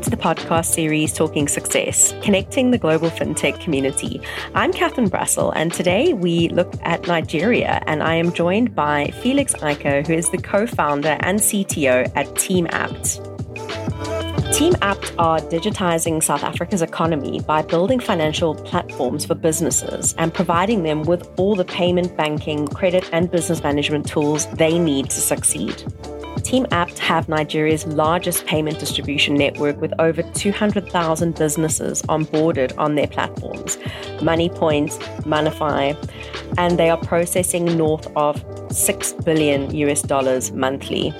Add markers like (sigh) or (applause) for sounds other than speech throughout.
Welcome to the podcast series Talking Success, connecting the global fintech community. I'm Catherine Brassel, and today we look at Nigeria, and I am joined by Felix Ike, who is the co founder and CTO at Team Apt. Team Apt are digitizing South Africa's economy by building financial platforms for businesses and providing them with all the payment, banking, credit, and business management tools they need to succeed. Team Apt have Nigeria's largest payment distribution network with over 200,000 businesses onboarded on their platforms, Moniepoint, Monnify, and they are processing north of 6 billion US dollars monthly.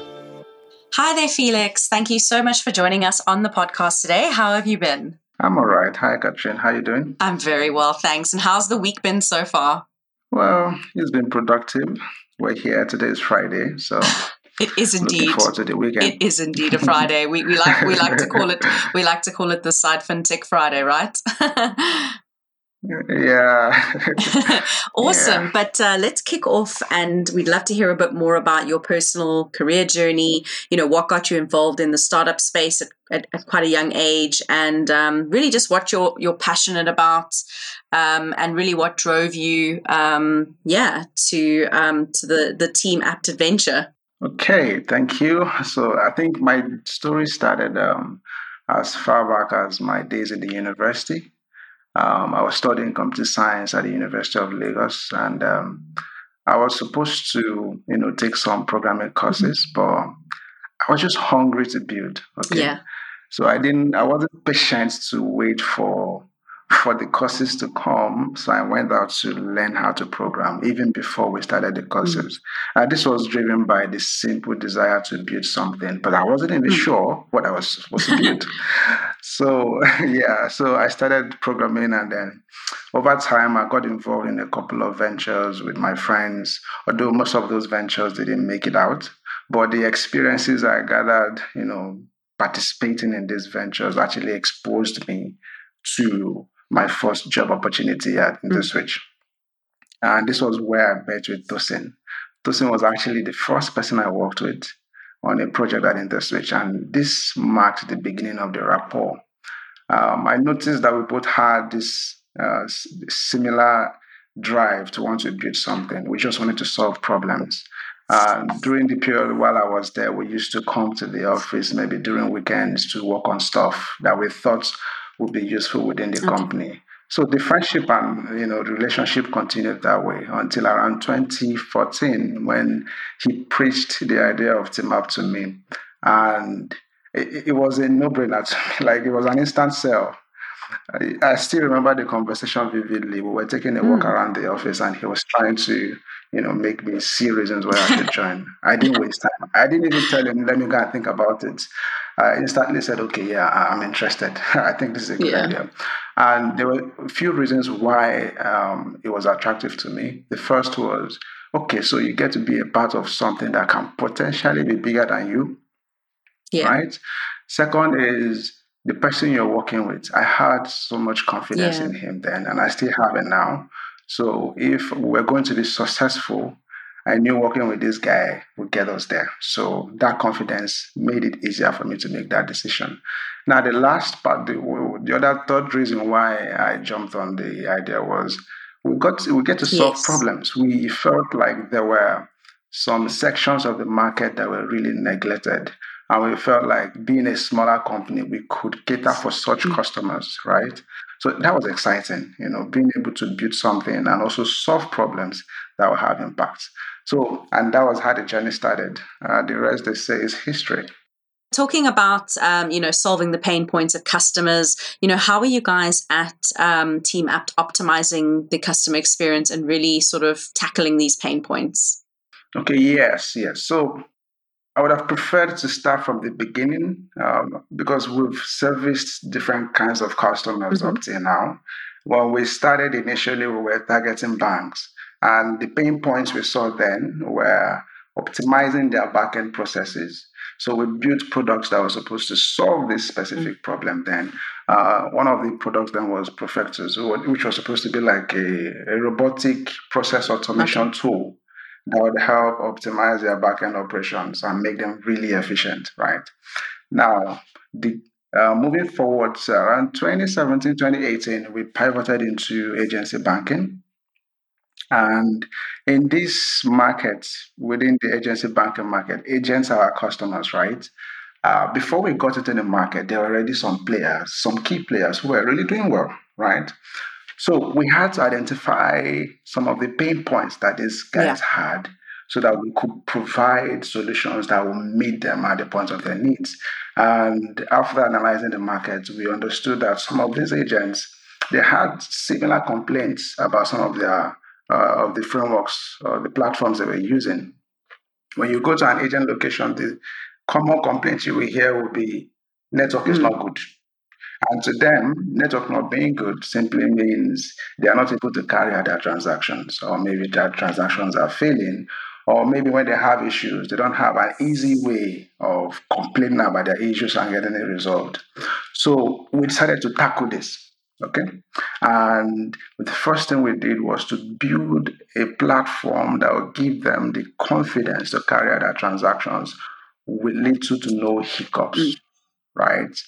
Hi there, Felix. Thank you so much for joining us on the podcast today. How have you been? I'm all right. Hi, Katrin. How are you doing? I'm very well, thanks. And how's the week been so far? Well, it's been productive. We're here. Today is Friday, so (laughs) It is indeed. Looking forward to the weekend. It is indeed a (laughs) Friday. we, we like we like to call it we like to call it the side fintech Friday, right? yeah. (laughs) awesome. Yeah. But uh, let's kick off, and we'd love to hear a bit more about your personal career journey. You know, what got you involved in the startup space at, at, at quite a young age, and um, really just what you're you're passionate about, um, and really what drove you, um, yeah, to um, to the the team apt adventure. Okay, thank you. So I think my story started um, as far back as my days in the university. Um, I was studying computer science at the University of Lagos, and um, I was supposed to, you know, take some programming courses, mm-hmm. but I was just hungry to build. Okay, yeah. So I didn't. I wasn't patient to wait for for the courses to come. So I went out to learn how to program even before we started the courses. Mm. this was driven by the simple desire to build something, but I wasn't even mm. sure what I was supposed to build. (laughs) so (laughs) yeah, so I started programming and then over time I got involved in a couple of ventures with my friends, although most of those ventures didn't make it out. But the experiences I gathered, you know, participating in these ventures actually exposed me to my first job opportunity at InterSwitch. Mm. And this was where I met with Tosin. Tosin was actually the first person I worked with on a project at InterSwitch, and this marked the beginning of the rapport. Um, I noticed that we both had this uh, similar drive to want to build something. We just wanted to solve problems. Uh, during the period while I was there, we used to come to the office maybe during weekends to work on stuff that we thought would be useful within the okay. company. So the friendship and you know relationship continued that way until around 2014 when he preached the idea of TeamApt to me, and it, it was a no-brainer to me. (laughs) Like it was an instant sell. I, I, still remember the conversation vividly. We were taking a walk mm. around the office, and he was trying to you know make me see reasons why I should join. I didn't waste time. I didn't even tell him, "Let me go and think about it." I instantly said, okay, yeah, I'm interested. (laughs) I think this is a good yeah. idea. And there were a few reasons why um, it was attractive to me. The first was, okay, so you get to be a part of something that can potentially be bigger than you. Yeah. Right? Second is the person you're working with. I had so much confidence yeah. in him then, and I still have it now. So if we're going to be successful, I knew working with this guy would get us there. So that confidence made it easier for me to make that decision. Now, the last part, the, the other third reason why I jumped on the idea was we got to, we get to solve yes. problems. We felt like there were some sections of the market that were really neglected. And we felt like being a smaller company, we could cater for such mm-hmm. customers, right? So that was exciting, you know, being able to build something and also solve problems that will have impact. So, and that was how the journey started. Uh, the rest, they say, is history. Talking about, um, you know, solving the pain points of customers, you know, how are you guys at um, Team Apt optimizing the customer experience and really sort of tackling these pain points? Okay, yes, yes. So I would have preferred to start from the beginning um, because we've serviced different kinds of customers mm-hmm. up till now. When we started initially, we were targeting banks. And the pain points we saw then were optimizing their backend processes. So we built products that were supposed to solve this specific mm. problem then. Uh, one of the products then was Profectus, which was supposed to be like a, a robotic process automation okay. tool that would help optimize their backend operations and make them really efficient, right? Now, the Uh, moving forward, around 2017, 2018, we pivoted into agency banking. And in this market, within the agency banking market, agents are our customers, right? Uh, before we got into the market, there were already some players, some key players who were really doing well, right? So we had to identify some of the pain points that these guys yeah. had so that we could provide solutions that will meet them at the point of their needs. And after analyzing the market, we understood that some of these agents they had similar complaints about some of their uh, of the frameworks or the platforms they were using. When you go to an agent location, the common complaint you will hear will be network is not good. And to them, network not being good simply means they are not able to carry out their transactions, or maybe their transactions are failing, or maybe when they have issues, they don't have an easy way of complaining about their issues and getting it resolved. So we decided to tackle this. Okay. And the first thing we did was to build a platform that would give them the confidence to carry out their transactions with little to no hiccups. Mm. Right.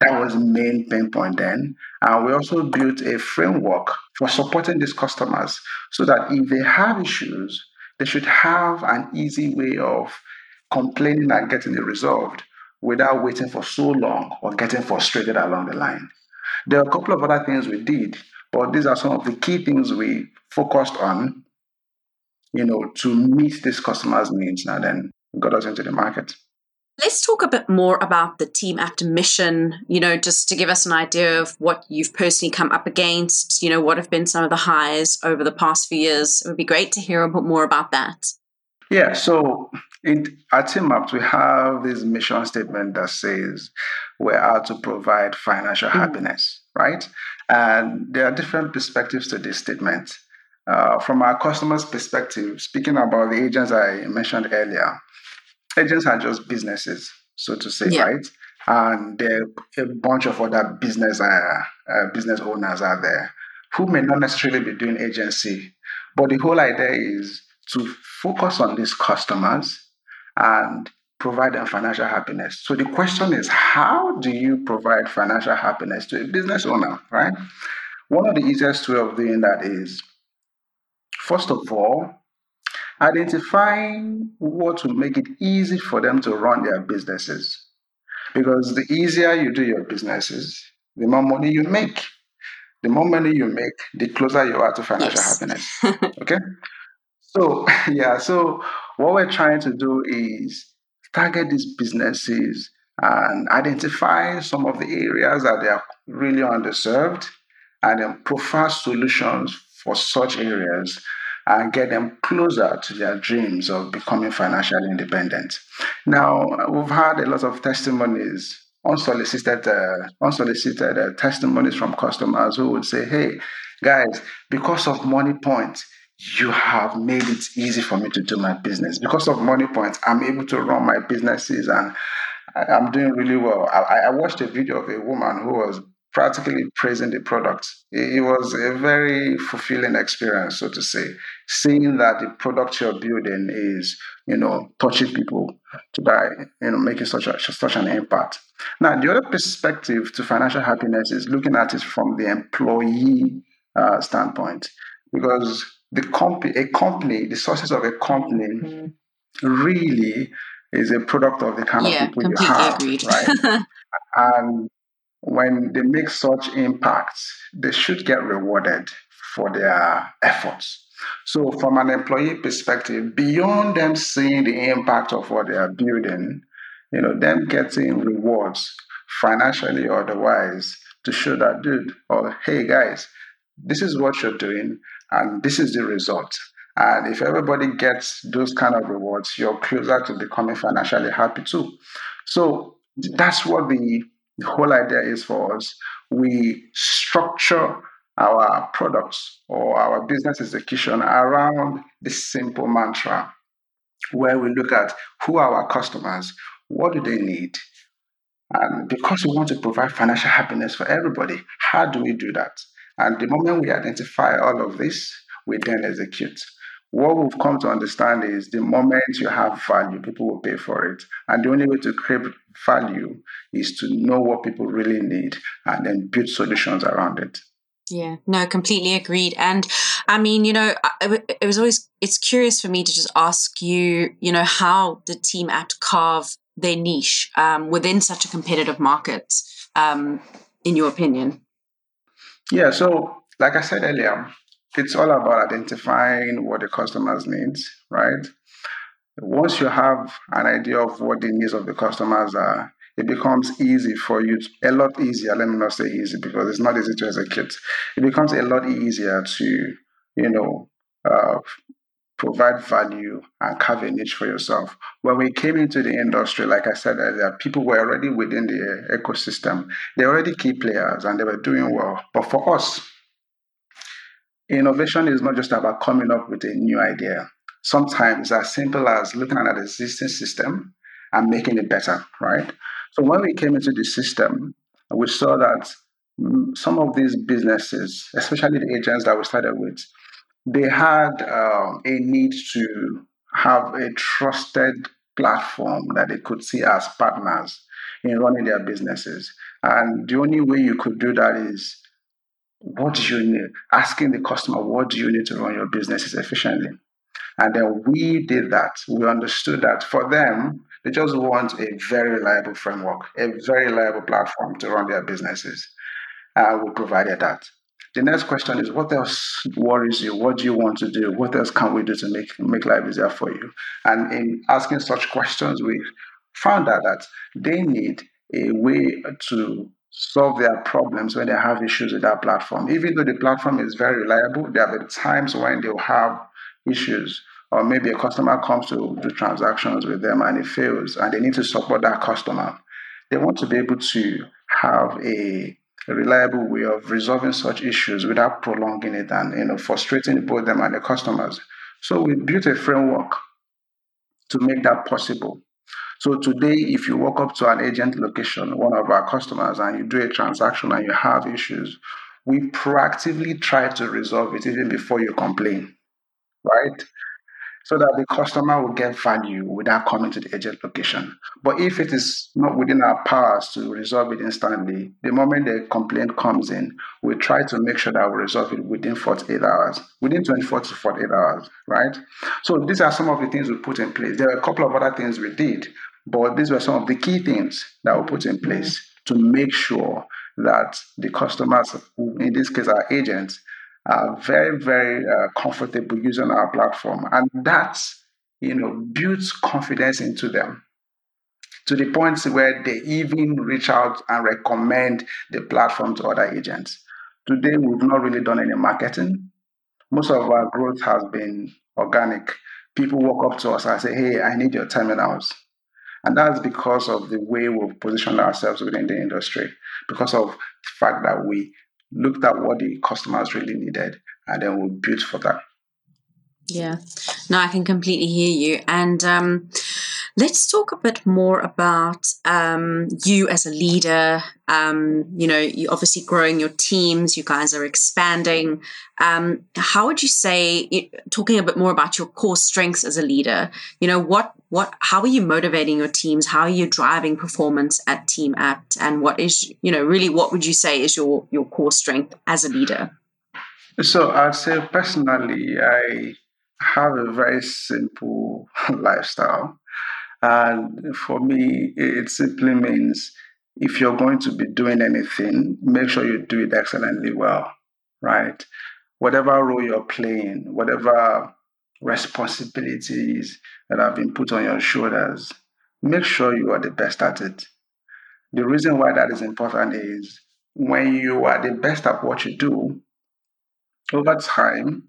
That was the main pain point then. And we also built a framework for supporting these customers so that if they have issues, they should have an easy way of complaining and getting it resolved without waiting for so long or getting frustrated along the line. There are a couple of other things we did, but these are some of the key things we focused on, you know, to meet these customers' needs and then got us into the market. Let's talk a bit more about the team at Mission, you know, just to give us an idea of what you've personally come up against, you know, what have been some of the highs over the past few years. It would be great to hear a bit more about that. Yeah, so in, at TeamApt, we have this mission statement that says we're out to provide financial mm-hmm. happiness, right? And there are different perspectives to this statement. Uh, from our customers' perspective, speaking about the agents I mentioned earlier, agents are just businesses, so to say, yeah. right? And there are a bunch of other business uh, uh, business owners out there who may not necessarily be doing agency, but the whole idea is to focus on these customers and provide them financial happiness. So the question is, how do you provide financial happiness to a business owner, right? One of the easiest way of doing that is, first of all, identifying what will make it easy for them to run their businesses. Because the easier you do your businesses, the more money you make. The more money you make, the closer you are to financial yes. happiness. (laughs) Okay? So, (laughs) yeah, so what we're trying to do is target these businesses and identify some of the areas that they are really underserved and then provide solutions for such areas and get them closer to their dreams of becoming financially independent. Now, we've had a lot of testimonies, unsolicited, uh, unsolicited uh, testimonies from customers who would say, "Hey, guys, because of Moniepoint, you have made it easy for me to do my business. Because of Moniepoint, I'm able to run my businesses and I'm doing really well. I, I watched a video of a woman who was practically praising the product. It was a very fulfilling experience, so to say, seeing that the product you're building is, you know, touching people to by, you know, making such a, such an impact. Now, the other perspective to financial happiness is looking at it from the employee uh, standpoint, because the company, a company, the sources of a company, mm-hmm. really is a product of the kind yeah, of people you have, agreed. right? (laughs) and when they make such impacts, they should get rewarded for their efforts. So, from an employee perspective, beyond them seeing the impact of what they are building, you know, them getting rewards financially or otherwise to show that, dude, or hey guys, this is what you're doing, and this is the result. And if everybody gets those kind of rewards, you're closer to becoming financially happy too. So that's what the the whole idea is for us we structure our products or our business execution around this simple mantra where we look at who are our customers, what do they need, and because we want to provide financial happiness for everybody, how do we do that? And the moment we identify all of this, we then execute. what we've come to understand is the moment you have value, people will pay for it. And the only way to create value is to know what people really need and then build solutions around it. Yeah, no, completely agreed. And I mean, you know, it was always, it's curious for me to just ask you, you know, how did Team Apt carve their niche um, within such a competitive market, um, in your opinion? Yeah, so like I said earlier, it's all about identifying what the customers needs, right? Once you have an idea of what the needs of the customers are, it becomes easy for you, to, a lot easier. Let me not say easy because it's not easy to execute. It becomes a lot easier to, you know, uh, provide value and carve a niche for yourself. When we came into the industry, like I said earlier, people were already within the ecosystem. They're already key players and they were doing well. But for us, Innovation is not just about coming up with a new idea. Sometimes as simple as looking at an existing system and making it better, right? So when we came into the system, we saw that mm, some of these businesses, especially the agents that we started with, they had um, a need to have a trusted platform that they could see as partners in running their businesses. And the only way you could do that is what do you need? Asking the customer, what do you need to run your businesses efficiently? And then we did that. We understood that for them, they just want a very reliable framework, a very reliable platform to run their businesses. And we provided that. The next question is what else worries you? What do you want to do? What else can we do to make, make life easier for you? And in asking such questions, we found out that they need a way to solve their problems when they have issues with that platform. Even though the platform is very reliable, there have been times when they'll have issues, or maybe a customer comes to do transactions with them and it fails, and they need to support that customer. They want to be able to have a, a reliable way of resolving such issues without prolonging it and you know frustrating both them and the customers. So we built a framework to make that possible. So today, if you walk up to an agent location, one of our customers, and you do a transaction and you have issues, we proactively try to resolve it even before you complain, right? So that the customer will get value without coming to the agent location. But if it is not within our powers to resolve it instantly, the moment the complaint comes in, we try to make sure that we resolve it within 48 hours, within 24 to 48 hours, right? So these are some of the things we put in place. There are a couple of other things we did, but these were some of the key things that we put in place to make sure that the customers, in this case our agents, are very, very uh, comfortable using our platform. And that, you know, builds confidence into them to the point where they even reach out and recommend the platform to other agents. Today, we've not really done any marketing. Most of our growth has been organic. People walk up to us and say, Hey, I need your terminals. And that's because of the way we've positioned ourselves within the industry, because of the fact that we looked at what the customers really needed and then we built for that. Yeah, no, I can completely hear you. And um, let's talk a bit more about um, you as a leader. Um, you know, you're obviously growing your teams. You guys are expanding. Um, how would you say, talking a bit more about your core strengths as a leader? You know, what, what, how are you motivating your teams? How are you driving performance at Team Apt? And what is, you know, really, what would you say is your your core strength as a leader? So I'd say personally, I have a very simple (laughs) lifestyle. And for me, it simply means if you're going to be doing anything, make sure you do it excellently well, right? Whatever role you're playing, whatever responsibilities that have been put on your shoulders, make sure you are the best at it. The reason why that is important is when you are the best at what you do, over time,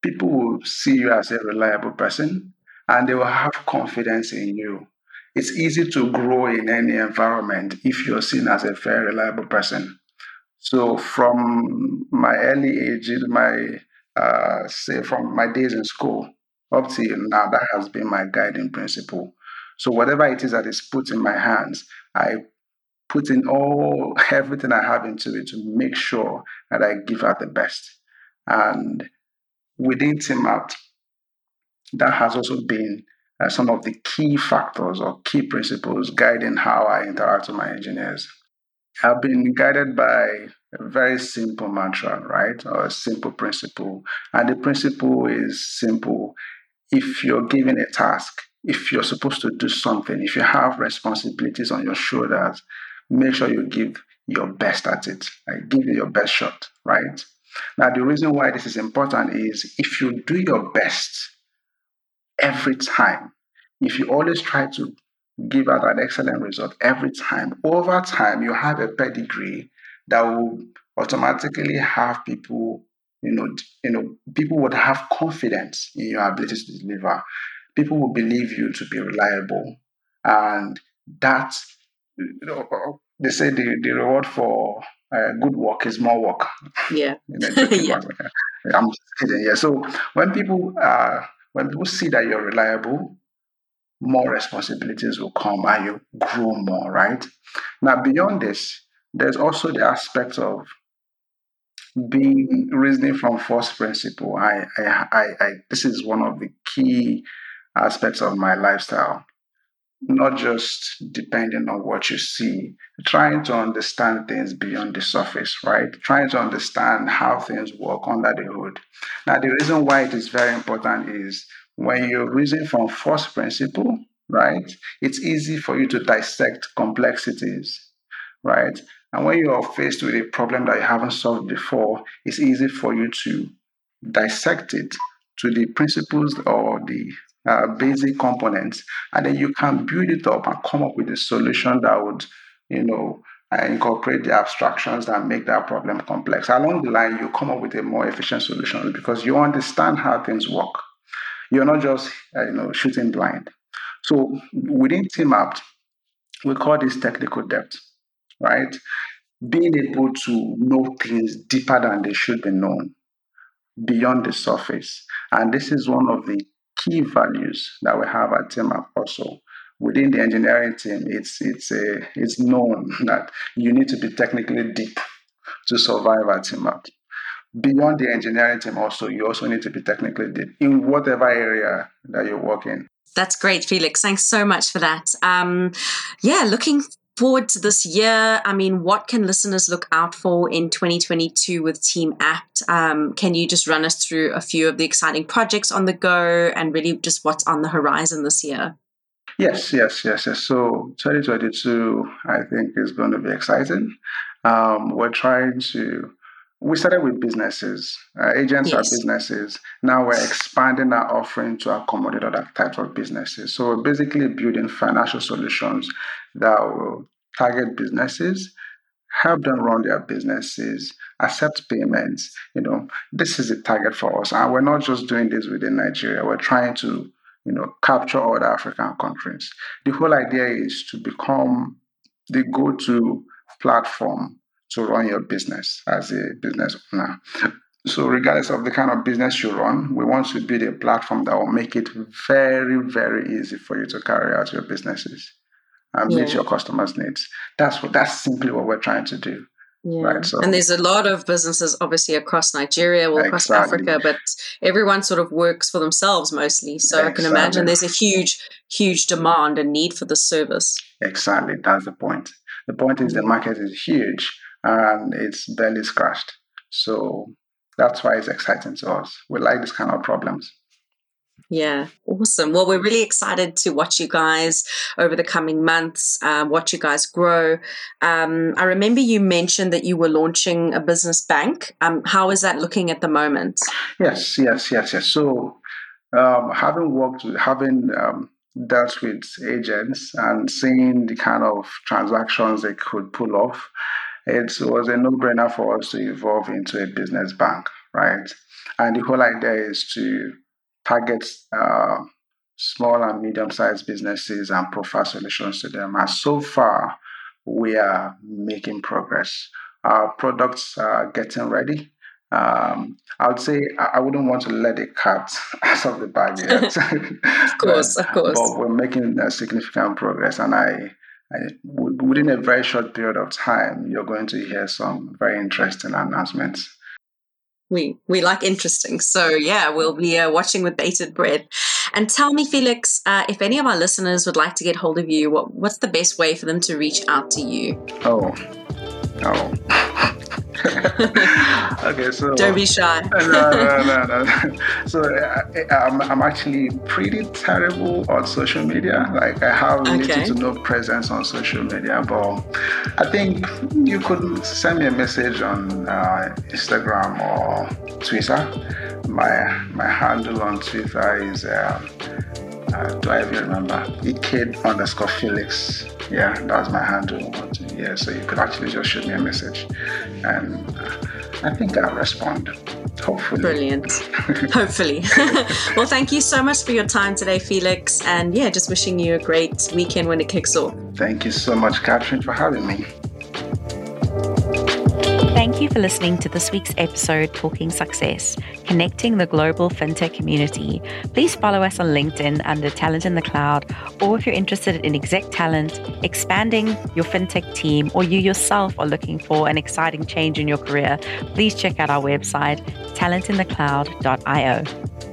people will see you as a reliable person and they will have confidence in you. It's easy to grow in any environment if you're seen as a very reliable person. So, from my early ages, my uh, say from my days in school up to now, that has been my guiding principle. So, whatever it is that is put in my hands, I put in all everything I have into it to make sure that I give out the best. And within Team Apt, that has also been uh, some of the key factors or key principles guiding how I interact with my engineers. I've been guided by a very simple mantra, right? Or a simple principle. And the principle is simple. If you're given a task, if you're supposed to do something, if you have responsibilities on your shoulders, make sure you give your best at it. Like give it your best shot, right? Now, the reason why this is important is if you do your best every time, if you always try to give out an excellent result every time, over time, you have a pedigree that will automatically have people, you know, you know, people would have confidence in your ability to deliver. People will believe you to be reliable, and that, you know, they say the, the reward for uh, good work is more work. Yeah. (laughs) (laughs) yeah. I'm just kidding. Yeah. So when people uh, when people see that you're reliable, more responsibilities will come and you grow more, right? Now, beyond this, there's also the aspect of being reasoning from first principle. I, I, I, I, this is one of the key aspects of my lifestyle. Not just depending on what you see, trying to understand things beyond the surface, right? Trying to understand how things work under the hood. Now, the reason why it is very important is when you're reasoning from first principle, right, it's easy for you to dissect complexities, right? And when you are faced with a problem that you haven't solved before, it's easy for you to dissect it to the principles or the uh, basic components, and then you can build it up and come up with a solution that would, you know, uh, incorporate the abstractions that make that problem complex. Along the line, you come up with a more efficient solution because you understand how things work. You're not just, uh, you know, shooting blind. So within team TeamApt, we call this technical depth, right? Being able to know things deeper than they should be known, beyond the surface. And this is one of the key values that we have at TeamApt also. Within the engineering team, it's it's a it's known (laughs) that you need to be technically deep to survive at TeamApt. Beyond the engineering team, also you also need to be technically deep in whatever area that you work in. That's great, Felix. Thanks so much for that. Um, yeah, looking forward to this year. I mean, what can listeners look out for in 2022 with TeamApt? Um, can you just run us through a few of the exciting projects on the go and really just what's on the horizon this year? Yes, yes, yes, yes. So 2022, I think, is going to be exciting. Um, we're trying to we started with businesses. Uh, agents yes. are businesses. Now we're expanding our offering to accommodate other types of businesses. So we're basically building financial solutions that will target businesses, help them run their businesses, accept payments. You know, this is a target for us. And we're not just doing this within Nigeria. We're trying to, you know, capture other African countries. The whole idea is to become the go-to platform to run your business as a business owner. So, regardless of the kind of business you run, we want to build a platform that will make it very, very easy for you to carry out your businesses and yeah. meet your customers' needs. That's what that's simply what we're trying to do. Yeah. Right. So, and there's a lot of businesses obviously across Nigeria, well across exactly. Africa, but everyone sort of works for themselves mostly. So exactly. I can imagine there's a huge, huge demand and need for the service. Exactly. That's the point. The point is the market is huge and it's barely scratched. So that's why it's exciting to us. We like this kind of problems. Yeah, awesome. Well, we're really excited to watch you guys over the coming months, uh, watch you guys grow. Um, I remember you mentioned that you were launching a business bank. Um, how is that looking at the moment? Yes, yes, yes, yes. So, um, having worked with, having um, dealt with agents and seeing the kind of transactions they could pull off, it was a no-brainer for us to evolve into a business bank, right? And the whole idea is to target uh, small and medium-sized businesses and provide solutions to them. And so far, we are making progress. Our products are getting ready. Um, I would say I wouldn't want to let the cat (laughs) out of the bag yet. (laughs) of course, of (laughs) course. But we're making significant progress, and I within a very short period of time, you're going to hear some very interesting announcements. We we like interesting, so yeah, we'll be uh, watching with bated breath. And tell me, Felix, uh, if any of our listeners would like to get hold of you, what, what's the best way for them to reach out to you? Oh, oh. (laughs) (laughs) okay, so (laughs) don't be shy. (laughs) no, no, no, no. So I, am I'm, I'm actually pretty terrible on social media. Like I have okay. little to no presence on social media, but I think you could send me a message on uh, Instagram or Twitter. My my handle on Twitter is. Uh, uh, do I even remember? Kid underscore Felix. Yeah, that's my handle. Yeah, so you could actually just shoot me a message, and uh, I think I'll respond. Hopefully. Brilliant. (laughs) Hopefully. (laughs) well, thank you so much for your time today, Felix, and yeah, just wishing you a great weekend when it kicks off. Thank you so much, Catherine, for having me. Thank you for listening to this week's episode, Talking Success, connecting the global fintech community. Please follow us on LinkedIn under Talent in the Cloud, or if you're interested in exec talent, expanding your fintech team, or you yourself are looking for an exciting change in your career, please check out our website, talentinthecloud.io.